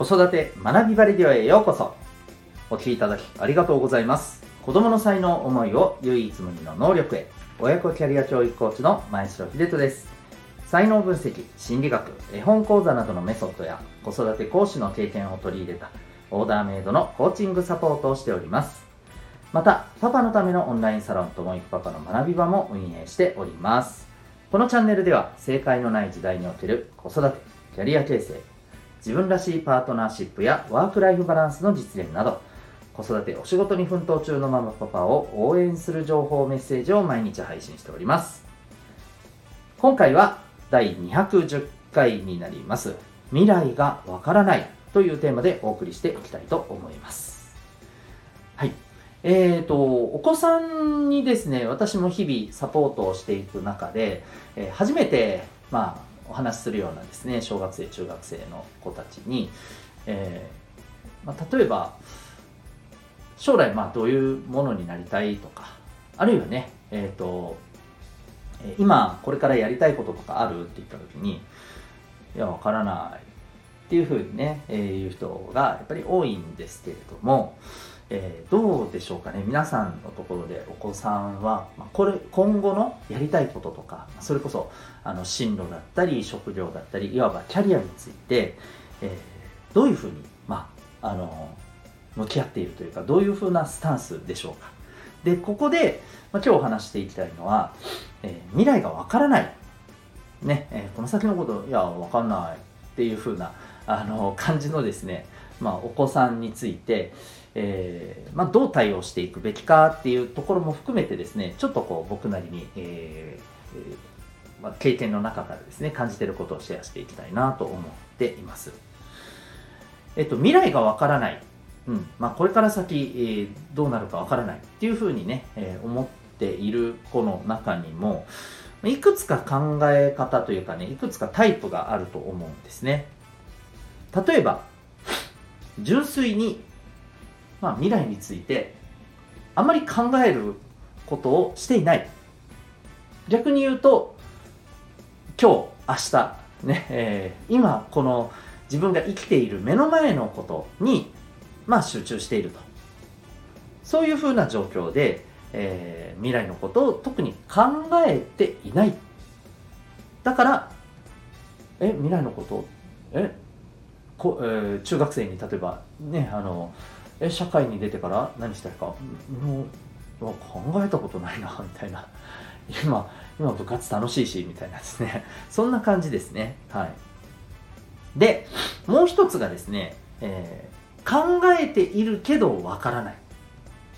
子育て学びバレディオへようこそ。お聞きいただきありがとうございます。子供の才能思いを唯一無二の能力へ。親子キャリア教育コーチの前城秀人です。才能分析心理学絵本講座などのメソッドや子育て講師の経験を取り入れたオーダーメイドのコーチングサポートをしております。またパパのためのオンラインサロンともいくパパの学び場も運営しております。このチャンネルでは正解のない時代における子育てキャリア形成自分らしいパートナーシップやワークライフバランスの実現など子育てお仕事に奮闘中のママパパを応援する情報メッセージを毎日配信しております。今回は第210回になります未来がわからないというテーマでお送りしていきたいと思います。はい。えーと、お子さんにですね私も日々サポートをしていく中で、えー、初めて、まあ、お話しするようなですね。小学生中学生の子たちに、えー、まあ、例えば将来まあどういうものになりたいとかあるいはねえっ、ー、と今これからやりたいこととかあるって言った時にいやわからないっていうふうにね、えー、いう人がやっぱり多いんですけれども、えー、どうでしょうかね。皆さんのところでお子さんは、まあ、これ今後のやりたいこととかそれこそあの進路だったり職業だったりいわばキャリアについて、えー、どういうふうに、まあ、あの向き合っているというかどういうふうなスタンスでしょうか。でここで、まあ、今日お話していきたいのは、えー、未来がわからない。ね、え、この先のこといやわかんないっていうふうなあの感じのですね、まあ、お子さんについて、えーまあ、どう対応していくべきかっていうところも含めてですねちょっとこう僕なりに、えーまあ、経験の中からですね感じてることをシェアしていきたいなと思っています。えっと、未来がわからない、うん。まあ、これから先、えー、どうなるかわからないっていうふうにね、えー、思っている子の中にもいくつか考え方というかねいくつかタイプがあると思うんですね。例えば純粋にまあ、未来についてあまり考えることをしていない。逆に言うと今日明日ね、えー、今この自分が生きている目の前のことに、まあ、集中していると。そういうふうな状況で、えー、未来のことを特に考えていない。だからえ未来のこと？え？こ、えー、中学生に例えばねあのえ社会に出てから何したいか？もう考えたことないな みたいな。今今部活楽しいしみたいなですね。そんな感じですね。はい。でもう一つがですね、えー、考えているけどわからない。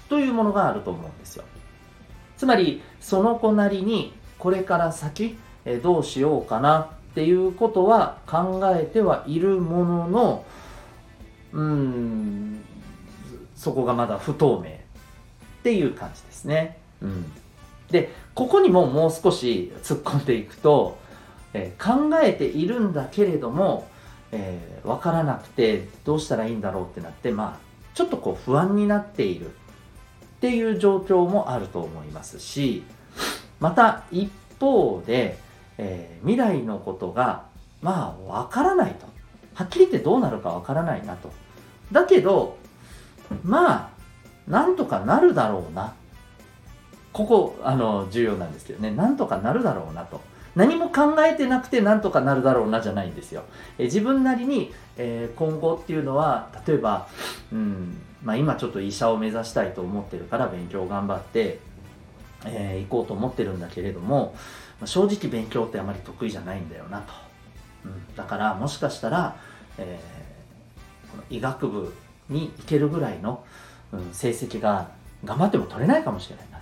というものがあると思うんですよ。つまりその子なりにこれから先、え、どうしようかな。っていうことは考えてはいるもののうんそこがまだ不透明っていう感じですね。うん、でここにももう少し突っ込んでいくと、えー、考えているんだけれども、えー、分からなくてどうしたらいいんだろうってなってまあちょっとこう不安になっているっていう状況もあると思いますしまた一方で、えー、未来のことがまあ分からないと。はっきり言ってどうなるか分からないなと。だけどまあなんとかなるだろうな。ここあの重要なんですけどね。なんとかなるだろうなと。何も考えてなくてなんとかなるだろうなじゃないんですよ。え自分なりに、えー、今後っていうのは例えば、うんまあ、今ちょっと医者を目指したいと思ってるから勉強頑張って、えー、行こうと思ってるんだけれどもま正直勉強ってあまり得意じゃないんだよなと、うん、だからもしかしたら、えー、この医学部に行けるぐらいの、うん、成績が頑張っても取れないかもしれないな。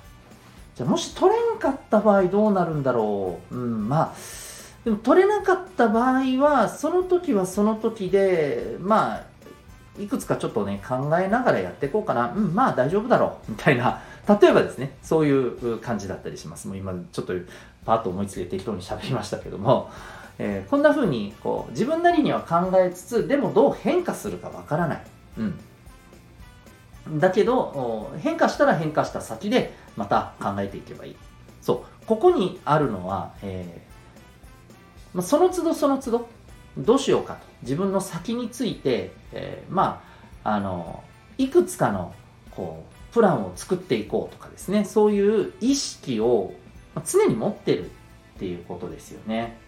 じゃあもし取れんかった場合どうなるんだろう。うん、まあ、でも取れなかった場合は、その時はその時で、まあ、いくつかちょっとね、考えながらやっていこうかな。うん、まあ大丈夫だろう。みたいな。例えばですね、そういう感じだったりします。もう今、ちょっとパーッと思いついて適当に喋りましたけども、えー、こんな風にこう自分なりには考えつつ、でもどう変化するかわからない。うん。だけど、変化したら変化した先でまた考えていけばいい。そう。ここにあるのは、えーまあ、その都度その都度、どうしようかと自分の先について、えー、まああのいくつかのこうプランを作っていこうとかですねそういう意識を常に持ってるっていうことですよね。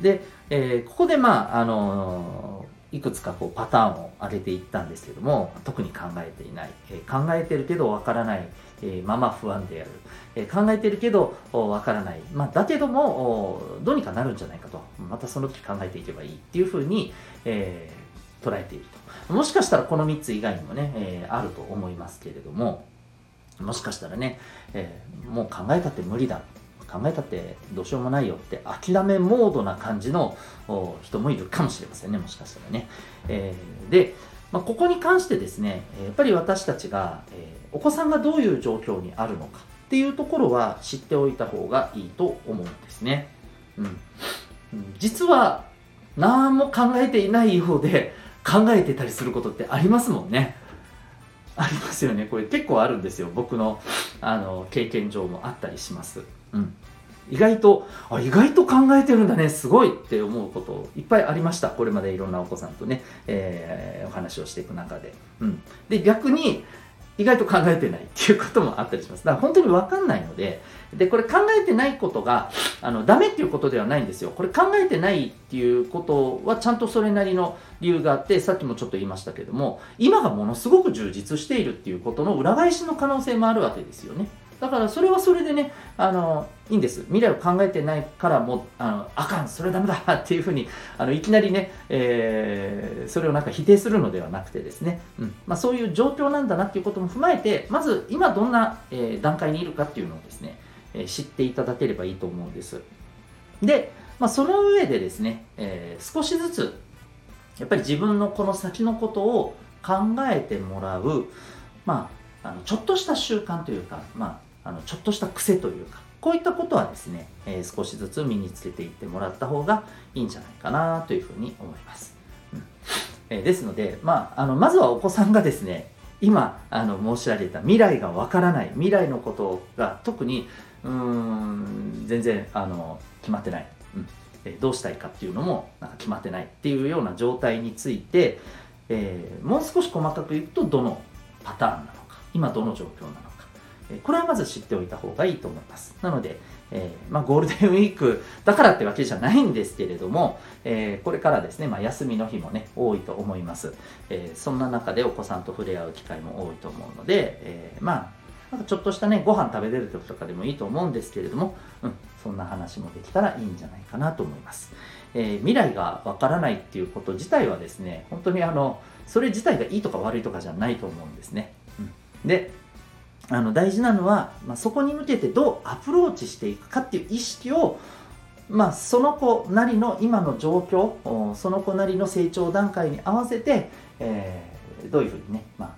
で、えー、ここでまああのいくつかこうパターンを挙げていったんですけども特に考えていない、えー、考えてるけどわからない、えー、まま不安である、えー、考えてるけどわからない、まあ、だけどもどうにかなるんじゃないかと。またその時考えていけばいいっていうふうに、えー、捉えていると。もしかしたらこの3つ以外にもね、えー、あると思いますけれどももしかしたらね、えー、もう考えたって無理だ考えたってどうしようもないよって諦めモードな感じの人もいるかもしれませんね、もしかしたらね。えー、で、まあ、ここに関してですね、やっぱり私たちが、えー、お子さんがどういう状況にあるのかっていうところは知っておいた方がいいと思うんですね。うん、実は何も考えていないようで考えてたりすることってありますもんね。ありますよね。これ結構あるんですよ。僕のあの経験上もあったりします。うん、意外とあ意外と考えてるんだね。すごいって思うこといっぱいありました。これまでいろんなお子さんとね、えー、お話をしていく中で、うん、で逆に意外と考えてないっていうこともあったりします。だから本当に分かんないのででこれ考えてないことがあのダメっていうことではないんですよこれ考えてないっていうことはちゃんとそれなりの理由があってさっきもちょっと言いましたけども今がものすごく充実しているっていうことの裏返しの可能性もあるわけですよねだからそれはそれでね、あの、いいんです。未来を考えてないからもう、あの、あかん、それはダメだっていうふうに、あの、いきなりね、えー、それをなんか否定するのではなくてですね、うん。まあそういう状況なんだなっていうことも踏まえて、まず今どんな、えー、段階にいるかっていうのをですね、え、知っていただければいいと思うんです。で、まあその上でですね、えー、少しずつ、やっぱり自分のこの先のことを考えてもらう、まあ、あのちょっとした習慣というか、まあ、あのちょっとした癖というかこういったことはですね、えー、少しずつ身につけていってもらった方がいいんじゃないかなというふうに思います。うんえー、ですので、まあ、あのまずはお子さんがですね今あの申し上げた未来がわからない未来のことが特にうん全然あの決まってない、うん。えー、どうしたいかっていうのもなんか決まってないっていうような状態について、えー、もう少し細かくいくとどのパターンなのか今どの状況なのか。これはまず知っておいた方がいいと思います。なので、えー、まあ、ゴールデンウィークだからってわけじゃないんですけれども、えー、これからですね、まあ、休みの日もね、多いと思います、えー、そんな中でお子さんと触れ合う機会も多いと思うので、えまあ、なんかちょっとしたね、ご飯食べれる時とかでもいいと思うんですけれども、うん、そんな話もできたらいいんじゃないかなと思います。え未来がわからないっていうこと自体はですね、本当にあの、それ自体がいいとか悪いとかじゃないと思うんですね。うん、で、あの大事なのは、まあ、そこに向けてどうアプローチしていくかっていう意識を、まあ、その子なりの今の状況その子なりの成長段階に合わせて、えー、どういうふうにね、ま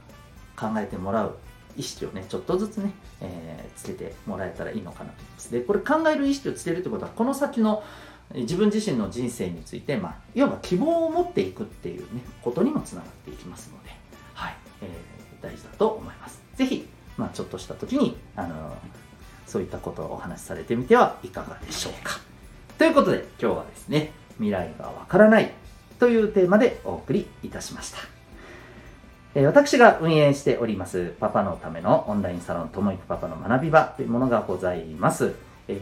あ、考えてもらう意識をねちょっとずつね、えー、つけてもらえたらいいのかなと思いますでこれ考える意識をつけるってことはこの先の自分自身の人生について、まあ、いわば希望を持っていくっていうねことにもつながっていきますので、はいえー、大事だと思います是非まあ、ちょっとした時に、あのそういったことをお話しされてみてはいかがでしょうか。ということで、今日はですね、未来がわからないというテーマでお送りいたしました。私が運営しております、パパのためのオンラインサロン、ともいくパパの学び場というものがございます。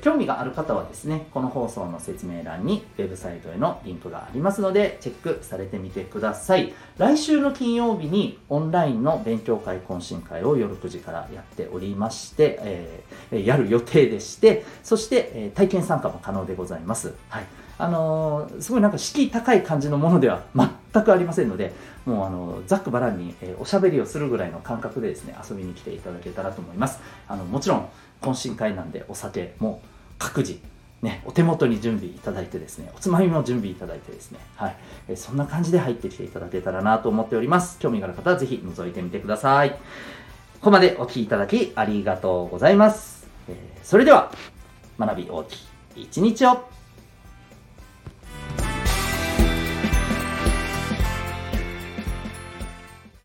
興味がある方はですね、この放送の説明欄にウェブサイトへのリンクがありますので、チェックされてみてください。来週の金曜日にオンラインの勉強会懇親会を夜9時からやっておりまして、えー、やる予定でして、そして、え、体験参加も可能でございます。はい。あのー、すごいなんか敷居高い感じのものでは全全くありませんので、もうあの、ざっくばらんに、え、おしゃべりをするぐらいの感覚でですね、遊びに来ていただけたらと思います。あの、もちろん、懇親会なんでお酒も各自ね、お手元に準備いただいてですね、おつまみも準備いただいてですね、はい、えそんな感じで入ってきていただけたらなと思っております。興味がある方はぜひ覗いてみてください。ここまでお聴きいただきありがとうございます。え、それでは、学び大きい一日を